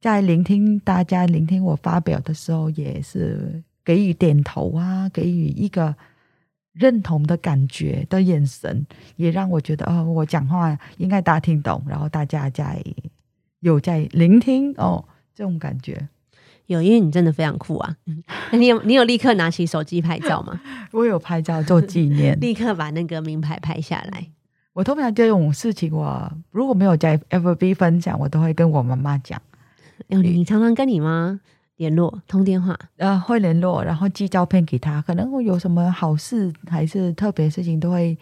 在聆听大家聆听我发表的时候，也是给予点头啊，给予一个认同的感觉的眼神，也让我觉得哦，我讲话应该大家听懂，然后大家在有在聆听哦，这种感觉。有，因为你真的非常酷啊！那 你有你有立刻拿起手机拍照吗？我有拍照做纪念，立刻把那个名牌拍下来。我通常这种事情我，如果没有在 FB 分享，我都会跟我妈妈讲，哦，你常常跟你妈联络通电话，呃，会联络，然后寄照片给她。可能我有什么好事还是特别事情，都会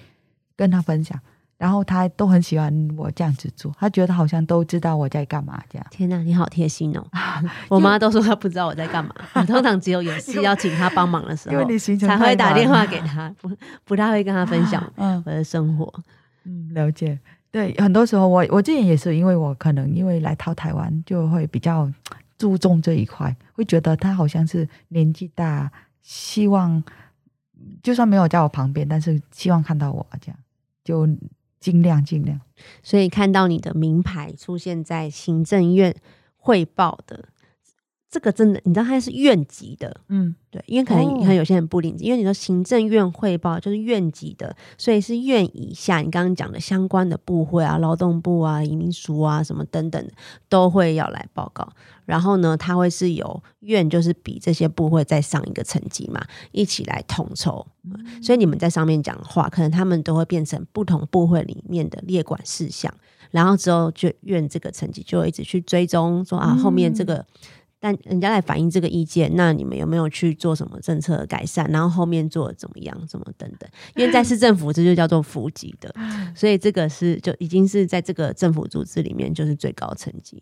跟她分享。然后他都很喜欢我这样子做，他觉得好像都知道我在干嘛这样。天哪，你好贴心哦！我妈都说她不知道我在干嘛，我通常只有有事要请她帮忙的时候因为，你行程才会打电话给她，不不太会跟她分享 嗯我的生活。嗯，了解。对，很多时候我我之前也是，因为我可能因为来到台湾，就会比较注重这一块，会觉得他好像是年纪大，希望就算没有在我旁边，但是希望看到我这样，就尽量尽量。所以看到你的名牌出现在行政院汇报的这个，真的，你知道它是院级的，嗯，对，因为可能哦可能有些人不理解，因为你说行政院汇报就是院级的，所以是院以下，你刚刚讲的相关的部会啊、劳动部啊、移民署啊什么等等的都会要来报告。然后呢，它会是由院就是比这些部会再上一个层级嘛，一起来统筹。所以你们在上面讲话，可能他们都会变成不同部会里面的列管事项，然后之后就院这个层级就会一直去追踪说啊，后面这个。但人家来反映这个意见，那你们有没有去做什么政策的改善？然后后面做的怎么样？怎么等等？因为在市政府这就叫做府级的，所以这个是就已经是在这个政府组织里面就是最高层级。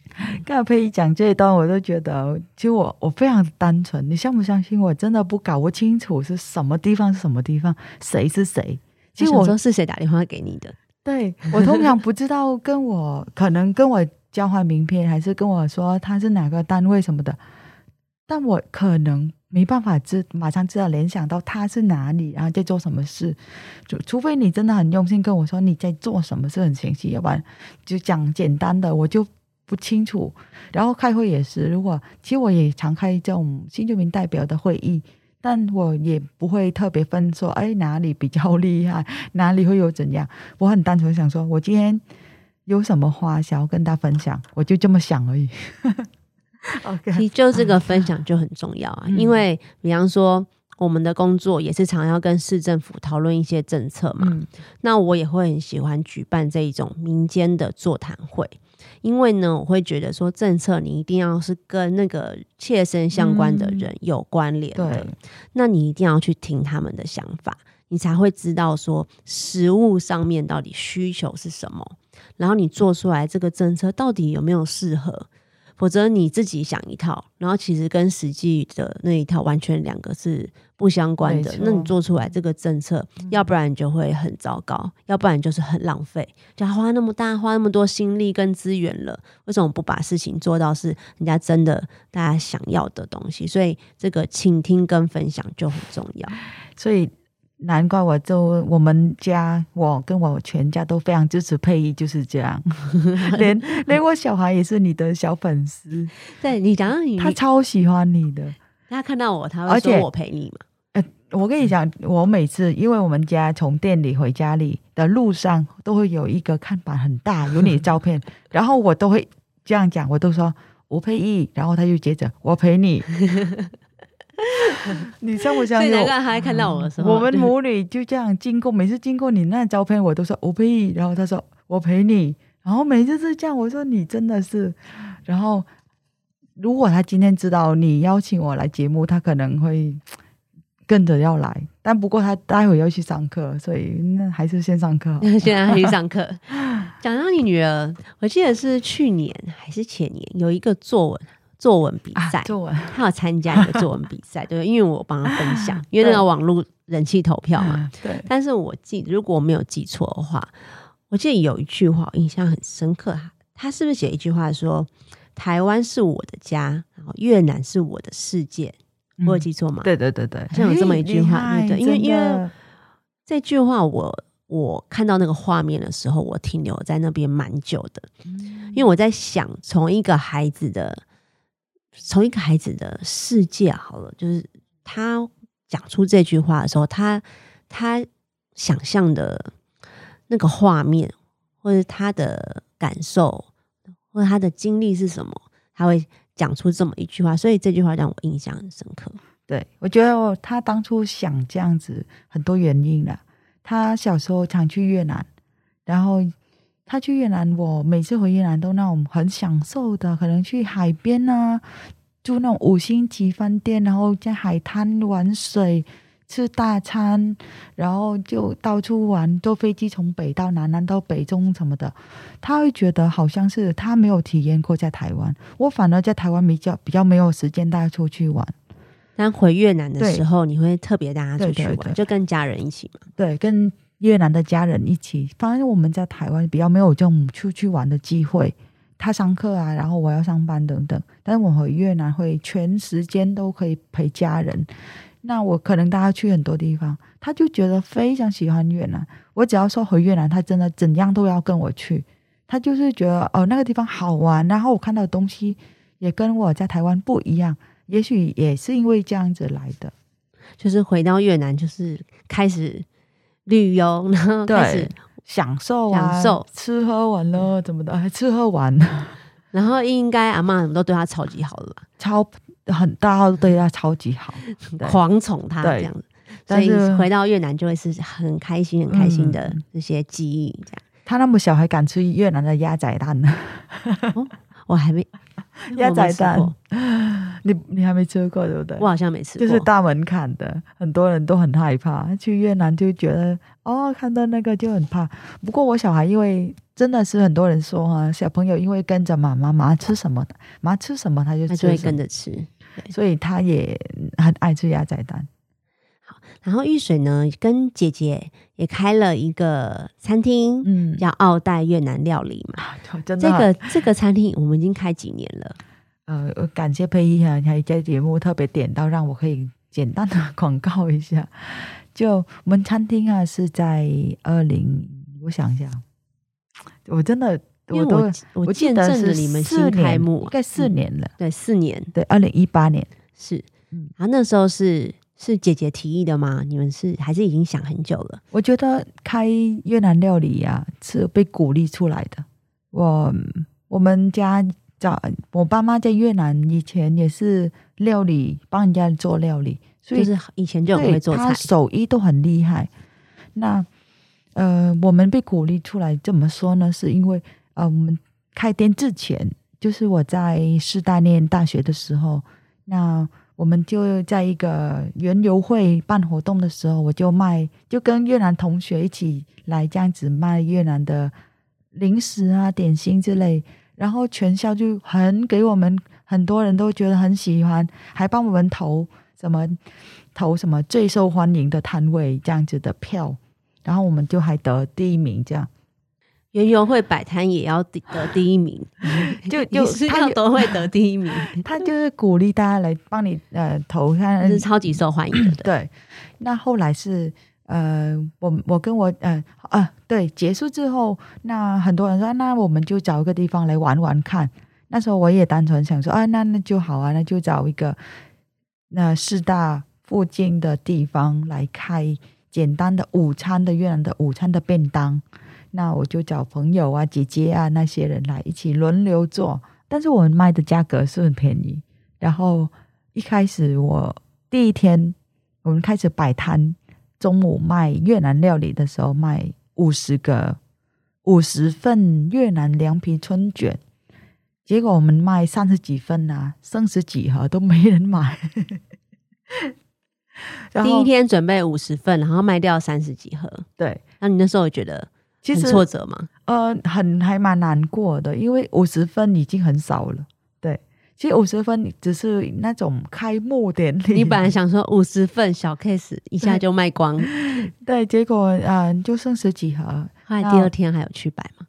刚才佩仪讲这一段，我都觉得，其实我我非常单纯。你相不相信？我真的不搞不清楚是什么地方是什么地方，谁是谁。其实我我说是谁打电话给你的？对我通常不知道跟我可能跟我交换名片，还是跟我说他是哪个单位什么的，但我可能没办法知马上知道联想到他是哪里，然后在做什么事。就除非你真的很用心跟我说你在做什么事很清晰，要不然就讲简单的我就不清楚。然后开会也是，如果其实我也常开这种新居民代表的会议。但我也不会特别分说，哎，哪里比较厉害，哪里会有怎样。我很单纯想说，我今天有什么话想要跟他分享，我就这么想而已。其 OK，实就这个分享就很重要啊，嗯。因为比方说我们的工作也是常要跟市政府讨论一些政策嘛，嗯。那我也会很喜欢举办这一种民间的座谈会，因为呢，我会觉得说政策你一定要是跟那个切身相关的人有关联的，对，那你一定要去听他们的想法，你才会知道说实物上面到底需求是什么，然后你做出来这个政策到底有没有适合。否则你自己想一套，然后其实跟实际的那一套完全两个是不相关的那你做出来这个政策，要不然就会很糟糕，要不然就是很浪费。就花那么大、花那么多心力跟资源了，为什么不把事情做到是人家真的大家想要的东西？所以这个倾听跟分享就很重要。所以难怪我就我们家，我跟我全家都非常支持佩仪，就是这样。连连我小孩也是你的小粉丝，对你讲到你他超喜欢你的。他看到我，他会说我陪你嘛。我跟你讲，我每次因为我们家从店里回家里的路上都会有一个看板很大，有你的照片，然后我都会这样讲，我都说吴佩仪，然后他就接着我陪你。你相不相信我？所以难怪他看到我的时候，我们母女就这样经过，每次经过你那照片，我都说吴佩仪，然后他说我陪你，然后每次是这样，我说你真的是，然后如果他今天知道你邀请我来节目，他可能会跟着要来，但不过他待会要去上课，所以那还是先上课好。现在还去上课。讲到你女儿，我记得是去年还是前年有一个作文作文比赛，啊、作文她有参加一个作文比赛，对？因为我帮他分享，因为那个网络人气投票嘛。对，但是我记如果我没有记错的话，我记得有一句话我印象很深刻，他是不是写一句话说：“台湾是我的家，然后越南是我的世界。”我有记错吗？对对对对，好像有这么一句话，对对，因为因为这句话我我看到那个画面的时候，我停留在那边蛮久的，因为我在想，从一个孩子的从一个孩子的世界好了，就是他讲出这句话的时候，他他想象的那个画面，或者他的感受，或者他的经历是什么，他会。讲出这么一句话，所以这句话让我印象很深刻。对我觉得他当初想这样子很多原因了。他小时候常去越南，然后他去越南，我每次回越南都那种很享受的，可能去海边啊，住那种五星级饭店，然后在海滩玩水。吃大餐，然后就到处玩，坐飞机从北到南，南到北中什么的，他会觉得好像是他没有体验过在台湾。我反而在台湾比较比较没有时间带他出去玩。但回越南的时候，你会特别带他出去玩，就跟家人一起嘛？对，跟越南的家人一起。反正我们在台湾比较没有这种出去玩的机会。他上课啊，然后我要上班等等。但是我回越南会全时间都可以陪家人。那我可能大家去很多地方，他就觉得非常喜欢越南。我只要说回越南，他真的怎样都要跟我去。他就是觉得哦，那个地方好玩，然后我看到的东西也跟我在台湾不一样。也许也是因为这样子来的，就是回到越南，就是开始旅游，然后开始享受啊，享受吃喝玩乐怎么的，还 吃喝玩。然后应该阿妈都对他超级好了吧？超。很大，对他超级好，狂宠他这样子，所以回到越南就会是很开心、很开心的这些记忆。这样，他那么小还敢吃越南的鸭仔蛋呢？我还没鸭仔蛋，你你还没吃过对不对？我好像没吃过，就是大门槛的，很多人都很害怕去越南，就觉得哦，看到那个就很怕。不过我小孩因为。真的是很多人说啊，小朋友因为跟着妈妈，妈妈吃什么，妈吃什么，他就他就会跟着吃，所以他也很爱吃鸭仔蛋。好，然后玉水呢，跟姐姐也开了一个餐厅，嗯，叫奥黛越南料理嘛。真的，这个这个餐厅我们已经开几年了。呃，感谢佩仪啊，还在节目特别点到，让我可以简单的 广告一下。就我们餐厅啊，是在二零，我想一下。我真的，我都我见证了你们新开幕，应该四年了。对，四年，对，二零一八年是，然后，那时候是是姐姐提议的吗？你们是还是已经想很久了？我觉得开越南料理呀是被鼓励出来的。我我们家早我爸妈在越南以前也是料理，帮人家做料理，所以是以前就很会做菜，手艺都很厉害。那呃，我们被鼓励出来，怎么说呢？是因为呃，我们开店之前，就是我在师大念大学的时候，那我们就在一个园游会办活动的时候，我就卖，就跟越南同学一起来这样子卖越南的零食啊、点心之类，然后全校就很给我们，很多人都觉得很喜欢，还帮我们投什么投什么最受欢迎的摊位这样子的票。然后我们就还得第一名，这样园游会摆摊也要得第一名，就 就是他都会得第一名。他就是鼓励大家来帮你呃投，看是超级受欢迎的。对，那后来是呃，我我跟我呃啊对，结束之后，那很多人说，那我们就找一个地方来玩玩看。那时候我也单纯想说，啊，那那就好啊，那就找一个那四大附近的地方来开简单的午餐的越南的午餐的便当。那我就找朋友啊、姐姐啊那些人来一起轮流做，但是我们卖的价格是很便宜。然后一开始我第一天我们开始摆摊，中午卖越南料理的时候卖五十个五十份越南凉皮春卷，结果我们卖三十几份啊，剩十几盒都没人买。第一天准备五十份，然后卖掉三十几盒，对，那你那时候觉得很其实挫折吗？呃，很还蛮难过的，因为五十分已经很少了。对，其实五十分只是那种开幕典礼，你本来想说五十份小 case 一下就卖光，对，结果啊、呃就剩十几盒，后来第二天还有去摆嘛？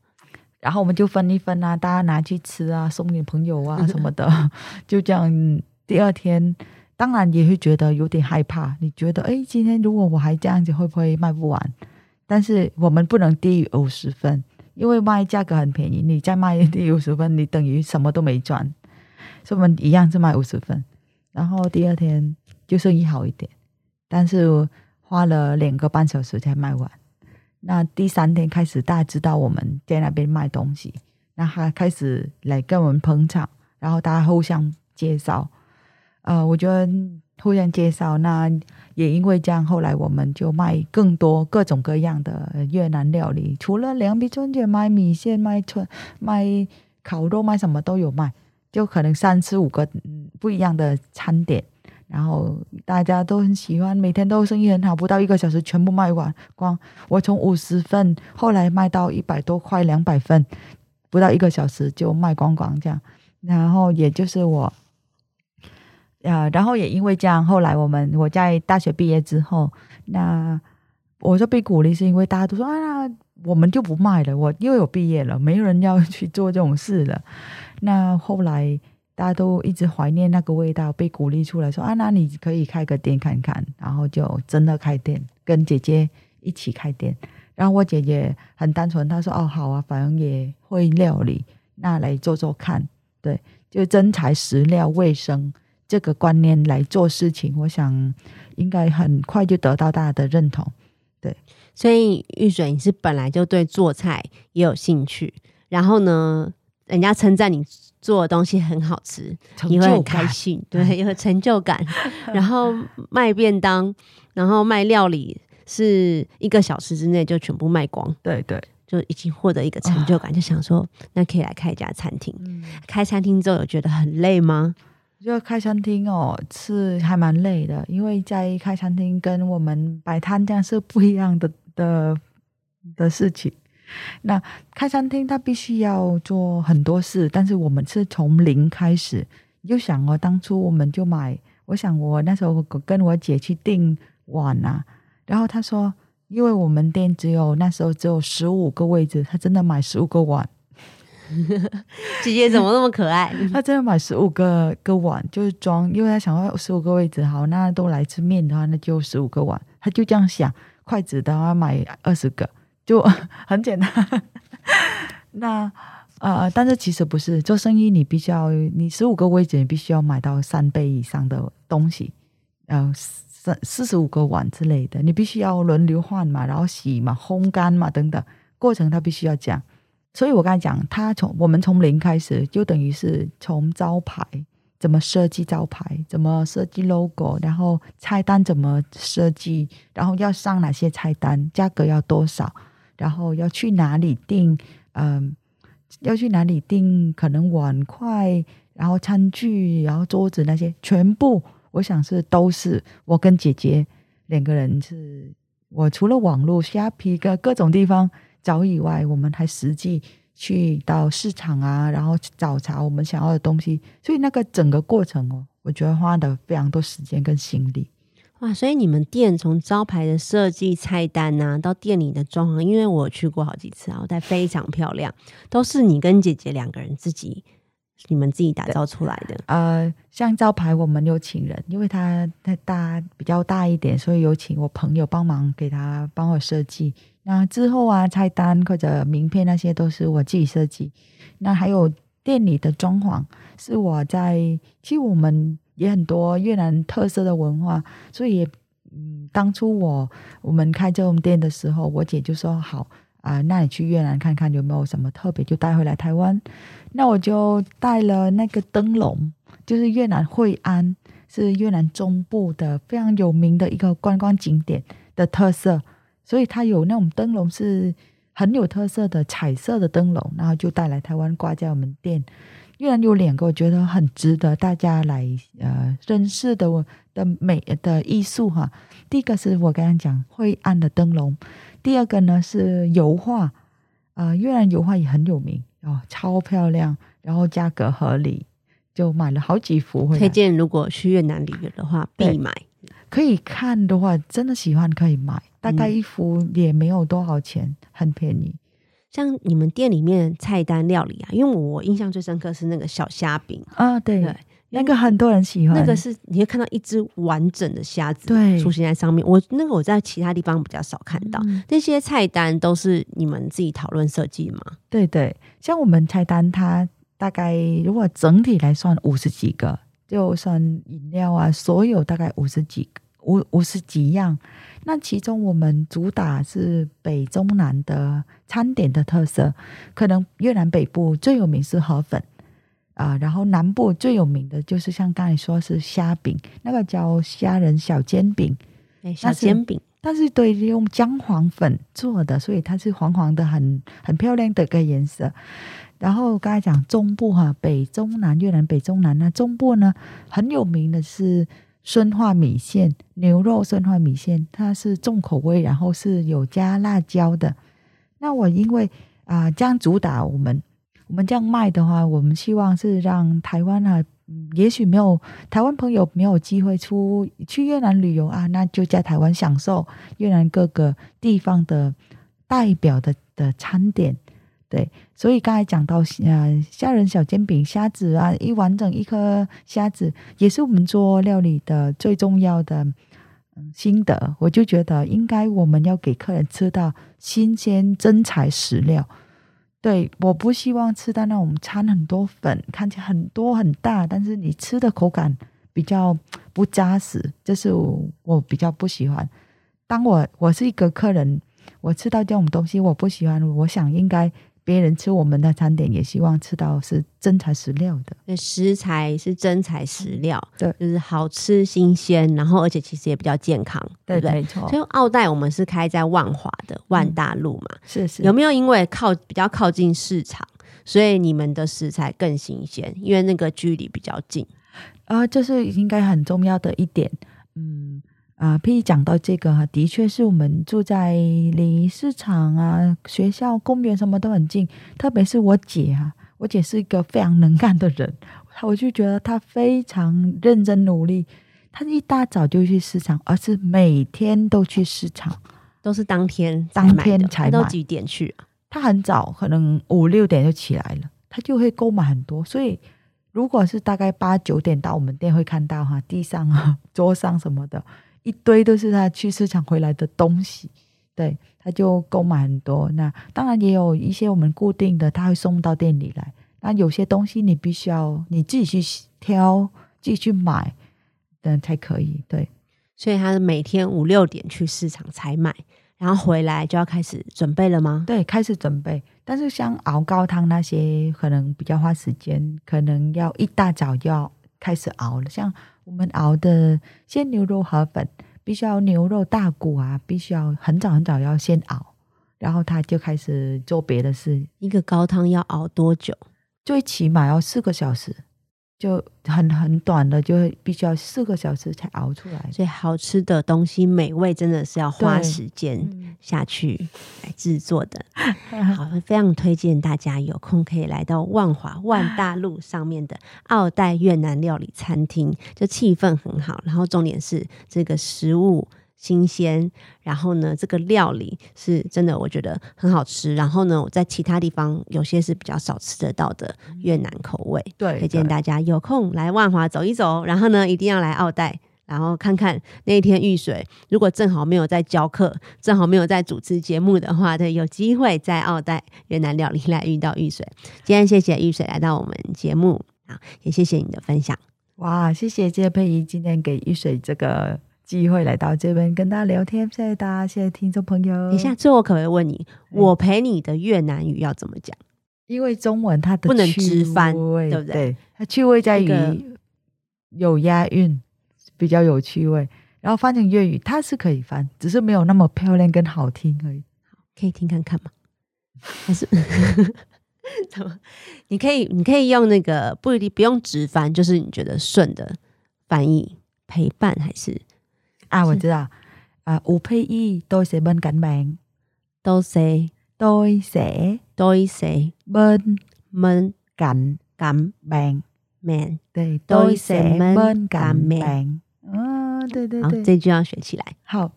然后我们就分一分啊，大家拿去吃啊，送给朋友啊 什么的，就这样。第二天当然也会觉得有点害怕，你觉得哎，今天如果我还这样子，会不会卖不完？但是我们不能低于五十分，因为卖价格很便宜，你再卖低于五十分，你等于什么都没赚。所以我们一样是卖五十分，然后第二天就生意好一点，但是花了两个半小时才卖完。那第三天开始，大家知道我们在那边卖东西，那他开始来跟我们捧场，然后大家互相介绍。呃，我觉得互相介绍，那也因为这样，后来我们就卖更多各种各样的越南料理，除了凉皮春卷，卖米线、卖春、卖烤肉、卖什么都有卖，就可能三四五个不一样的餐点。然后大家都很喜欢，每天都生意很好，不到一个小时全部卖完光。我从五十份，后来卖到一百多块，两百份，不到一个小时就卖光光这样。然后也就是我，呃，然后也因为这样，后来我们我在大学毕业之后，那我就被鼓励，是因为大家都说啊，我们就不卖了，我因为我毕业了，没有人要去做这种事了。那后来大家都一直怀念那个味道，被鼓励出来说啊，那你可以开个店看看，然后就真的开店，跟姐姐一起开店。然后我姐姐很单纯，她说哦好啊，反正也会料理，那来做做看，对，就真材实料、卫生这个观念来做事情，我想应该很快就得到大家的认同。对所以玉水你是本来就对做菜也有兴趣，然后呢，人家称赞你做的东西很好吃，你会很开心，对，有成就感。然后卖便当，然后卖料理，是一个小时之内就全部卖光，对对，就已经获得一个成就感，就想说那可以来开一家餐厅。嗯，开餐厅之后有觉得很累吗？就开餐厅哦，是还蛮累的，因为在开餐厅跟我们摆摊这样是不一样的的的事情。那开餐厅他必须要做很多事，但是我们是从零开始。你就想哦，当初我们就买，我想我那时候跟我姐去订碗啊，然后她说，因为我们店只有那时候只有十五个位置，她真的买十五个碗。姐姐怎么那么可爱？他真的买十五个个碗，就是装，因为他想要十五个位置，好，那都来吃面的话，那就十五个碗，他就这样想。筷子的话买二十个，就很简单。那呃，但是其实不是做生意，你必须要你十五个位置，你必须要买到三倍以上的东西，呃，三四十五个碗之类的，你必须要轮流换嘛，然后洗嘛、烘干嘛等等，过程他必须要讲。所以我刚才讲，他从我们从零开始，就等于是从招牌怎么设计招牌，怎么设计 logo，然后菜单怎么设计，然后要上哪些菜单，价格要多少，然后要去哪里订，嗯、要去哪里订，可能碗筷，然后餐具，然后桌子那些，全部我想是都是我跟姐姐两个人是，我除了网络虾皮各各种地方。找以外，我们还实际去到市场啊，然后找查我们想要的东西，所以那个整个过程哦，我觉得花的非常多时间跟心力。哇！所以你们店从招牌的设计、菜单呐、到店里的装潢，因为我去过好几次啊，但非常漂亮，都是你跟姐姐两个人自己、你们自己打造出来的。呃，像招牌我们有请人，因为他他大比较大一点，所以有请我朋友帮忙给他帮我设计。那之后啊，菜单或者名片那些都是我自己设计。那还有店里的装潢是我在，其实我们也很多越南特色的文化，所以嗯，当初我我们开这种店的时候，我姐就说好啊、那你去越南看看有没有什么特别，就带回来台湾。那我就带了那个灯笼，就是越南惠安，是越南中部的非常有名的一个观光景点的特色，所以它有那种灯笼是很有特色的彩色的灯笼，然后就带来台湾挂在我们店。越南有两个，我觉得很值得大家来呃认识的我的美的艺术哈。第一个是我刚刚讲灰暗的灯笼，第二个呢是油画，呃，越南油画也很有名哦，超漂亮，然后价格合理，就买了好几幅回来。推荐如果去越南旅游的话必买。可以看的话，真的喜欢可以买，大概嗯一幅也没有多少钱，很便宜。像你们店里面菜单料理啊，因为我印象最深刻是那个小虾饼，啊，对，对那个很多人喜欢。那个是你会看到一只完整的虾子对出现在上面。我那个我在其他地方比较少看到。嗯这些菜单都是你们自己讨论设计吗？对对，像我们菜单，它大概如果整体来算五十几个，就算饮料啊，所有大概五十几五五十几样。那其中我们主打是北中南的餐点的特色，可能越南北部最有名是河粉啊、然后南部最有名的就是像刚才说是虾饼，那个叫虾仁小煎饼，哎，小那煎饼，但是对用姜黄粉做的，所以它是黄黄的，很很漂亮的一个颜色。然后刚才讲中部哈，北中南越南北中南那中部呢很有名的是酸化米线，牛肉酸化米线，它是重口味，然后是有加辣椒的。那我因为啊、这样主打我们我们这样卖的话，我们希望是让台湾啊，也许没有台湾朋友没有机会出去越南旅游啊，那就在台湾享受越南各个地方的代表的的餐点。对，所以刚才讲到呃虾仁小煎饼、虾子啊，一完整一颗虾子，也是我们做料理的最重要的心得。我就觉得应该我们要给客人吃到新鲜真材实料。对，我不希望吃到那种掺很多粉，看起来很多很大，但是你吃的口感比较不扎实，这是我我比较不喜欢。当我我是一个客人，我吃到这种东西我不喜欢，我想应该别人吃我们的餐点也希望吃到是真材实料的。对，食材是真材实料，对就是好吃新鲜，然后而且其实也比较健康，对不对？没错所以奥黛我们是开在万华的万大路嘛，是是有没有因为靠比较靠近市场，所以你们的食材更新鲜？因为那个距离比较近。啊，这是应该很重要的一点。嗯啊，譬如讲到这个哈，的确是我们住在离市场啊、学校、公园什么都很近，特别是我姐啊，我姐是一个非常能干的人，我就觉得她非常认真努力。她一大早就去市场，而是每天都去市场。都是当天当天才买那都几点去啊？他很早，可能五六点就起来了，她就会购买很多。所以，如果是大概八九点到我们店，会看到哈地上啊、桌上什么的，一堆都是他去市场回来的东西。对，他就购买很多。那当然也有一些我们固定的，他会送到店里来。那有些东西你必须要你自己去挑，自己去买，的才可以。对，所以他每天五六点去市场采买，然后回来就要开始准备了吗？对，开始准备。但是像熬高汤那些，可能比较花时间，可能要一大早就要开始熬了。像我们熬的鲜牛肉河粉，必须要牛肉大骨啊，必须要很早很早要先熬，然后他就开始做别的事，一个高汤要熬多久？最起码要四个小时，就很很短的，就会必须要四个小时才熬出来。所以好吃的东西、美味真的是要花对时间嗯，下去来制作的。好，非常推荐大家有空可以来到万华万大路上面的奥黛越南料理餐厅，就气氛很好，然后重点是这个食物。新鲜，然后呢，这个料理是真的，我觉得很好吃。然后呢，我在其他地方有些是比较少吃得到的越南口味，对，推荐大家有空来万华走一走，然后呢，一定要来奥黛，然后看看那一天玉水，如果正好没有在教课，正好没有在主持节目的话，对，有机会在奥黛越南料理来遇到玉水。今天谢谢玉水来到我们节目，啊，也谢谢你的分享。哇，谢谢谢佩仪今天给玉水这个机会来到这边跟大家聊天，谢谢大家，谢谢听众朋友。等一下，最后可不可以问你，我陪你的越南语要怎么讲？因为中文它的不能直翻味对不对它趣味在那个于有押韵，比较有趣味。然后翻成粤语，它是可以翻，只是没有那么漂亮跟好听而已。可以听看看吗？还是怎么？你可以，你可以用那个不一定不用直翻，就是你觉得顺的翻译，陪伴还是啊，我是知道。啊，吴佩仪多寫 bên cạnh bạn，都 say 多寫都 say bên 闷 cạnh 感 bạn，man。对，多多寫寫 bên bên cạnh cạnh bạn bạn。啊，对对好，对，这句要学起来。好，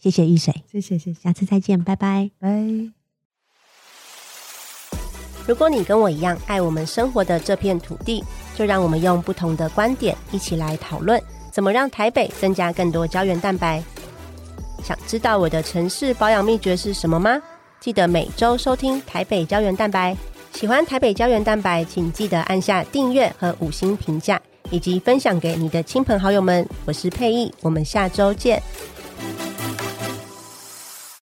谢谢玉水，谢谢谢谢，下次再见，拜拜。拜。如果你跟我一样爱我们生活的这片土地，就让我们用不同的观点一起来讨论，怎么让台北增加更多胶原蛋白。想知道我的城市保养秘诀是什么吗？记得每周收听台北胶原蛋白。喜欢台北胶原蛋白，请记得按下订阅和五星评价，以及分享给你的亲朋好友们。我是佩意，我们下周见。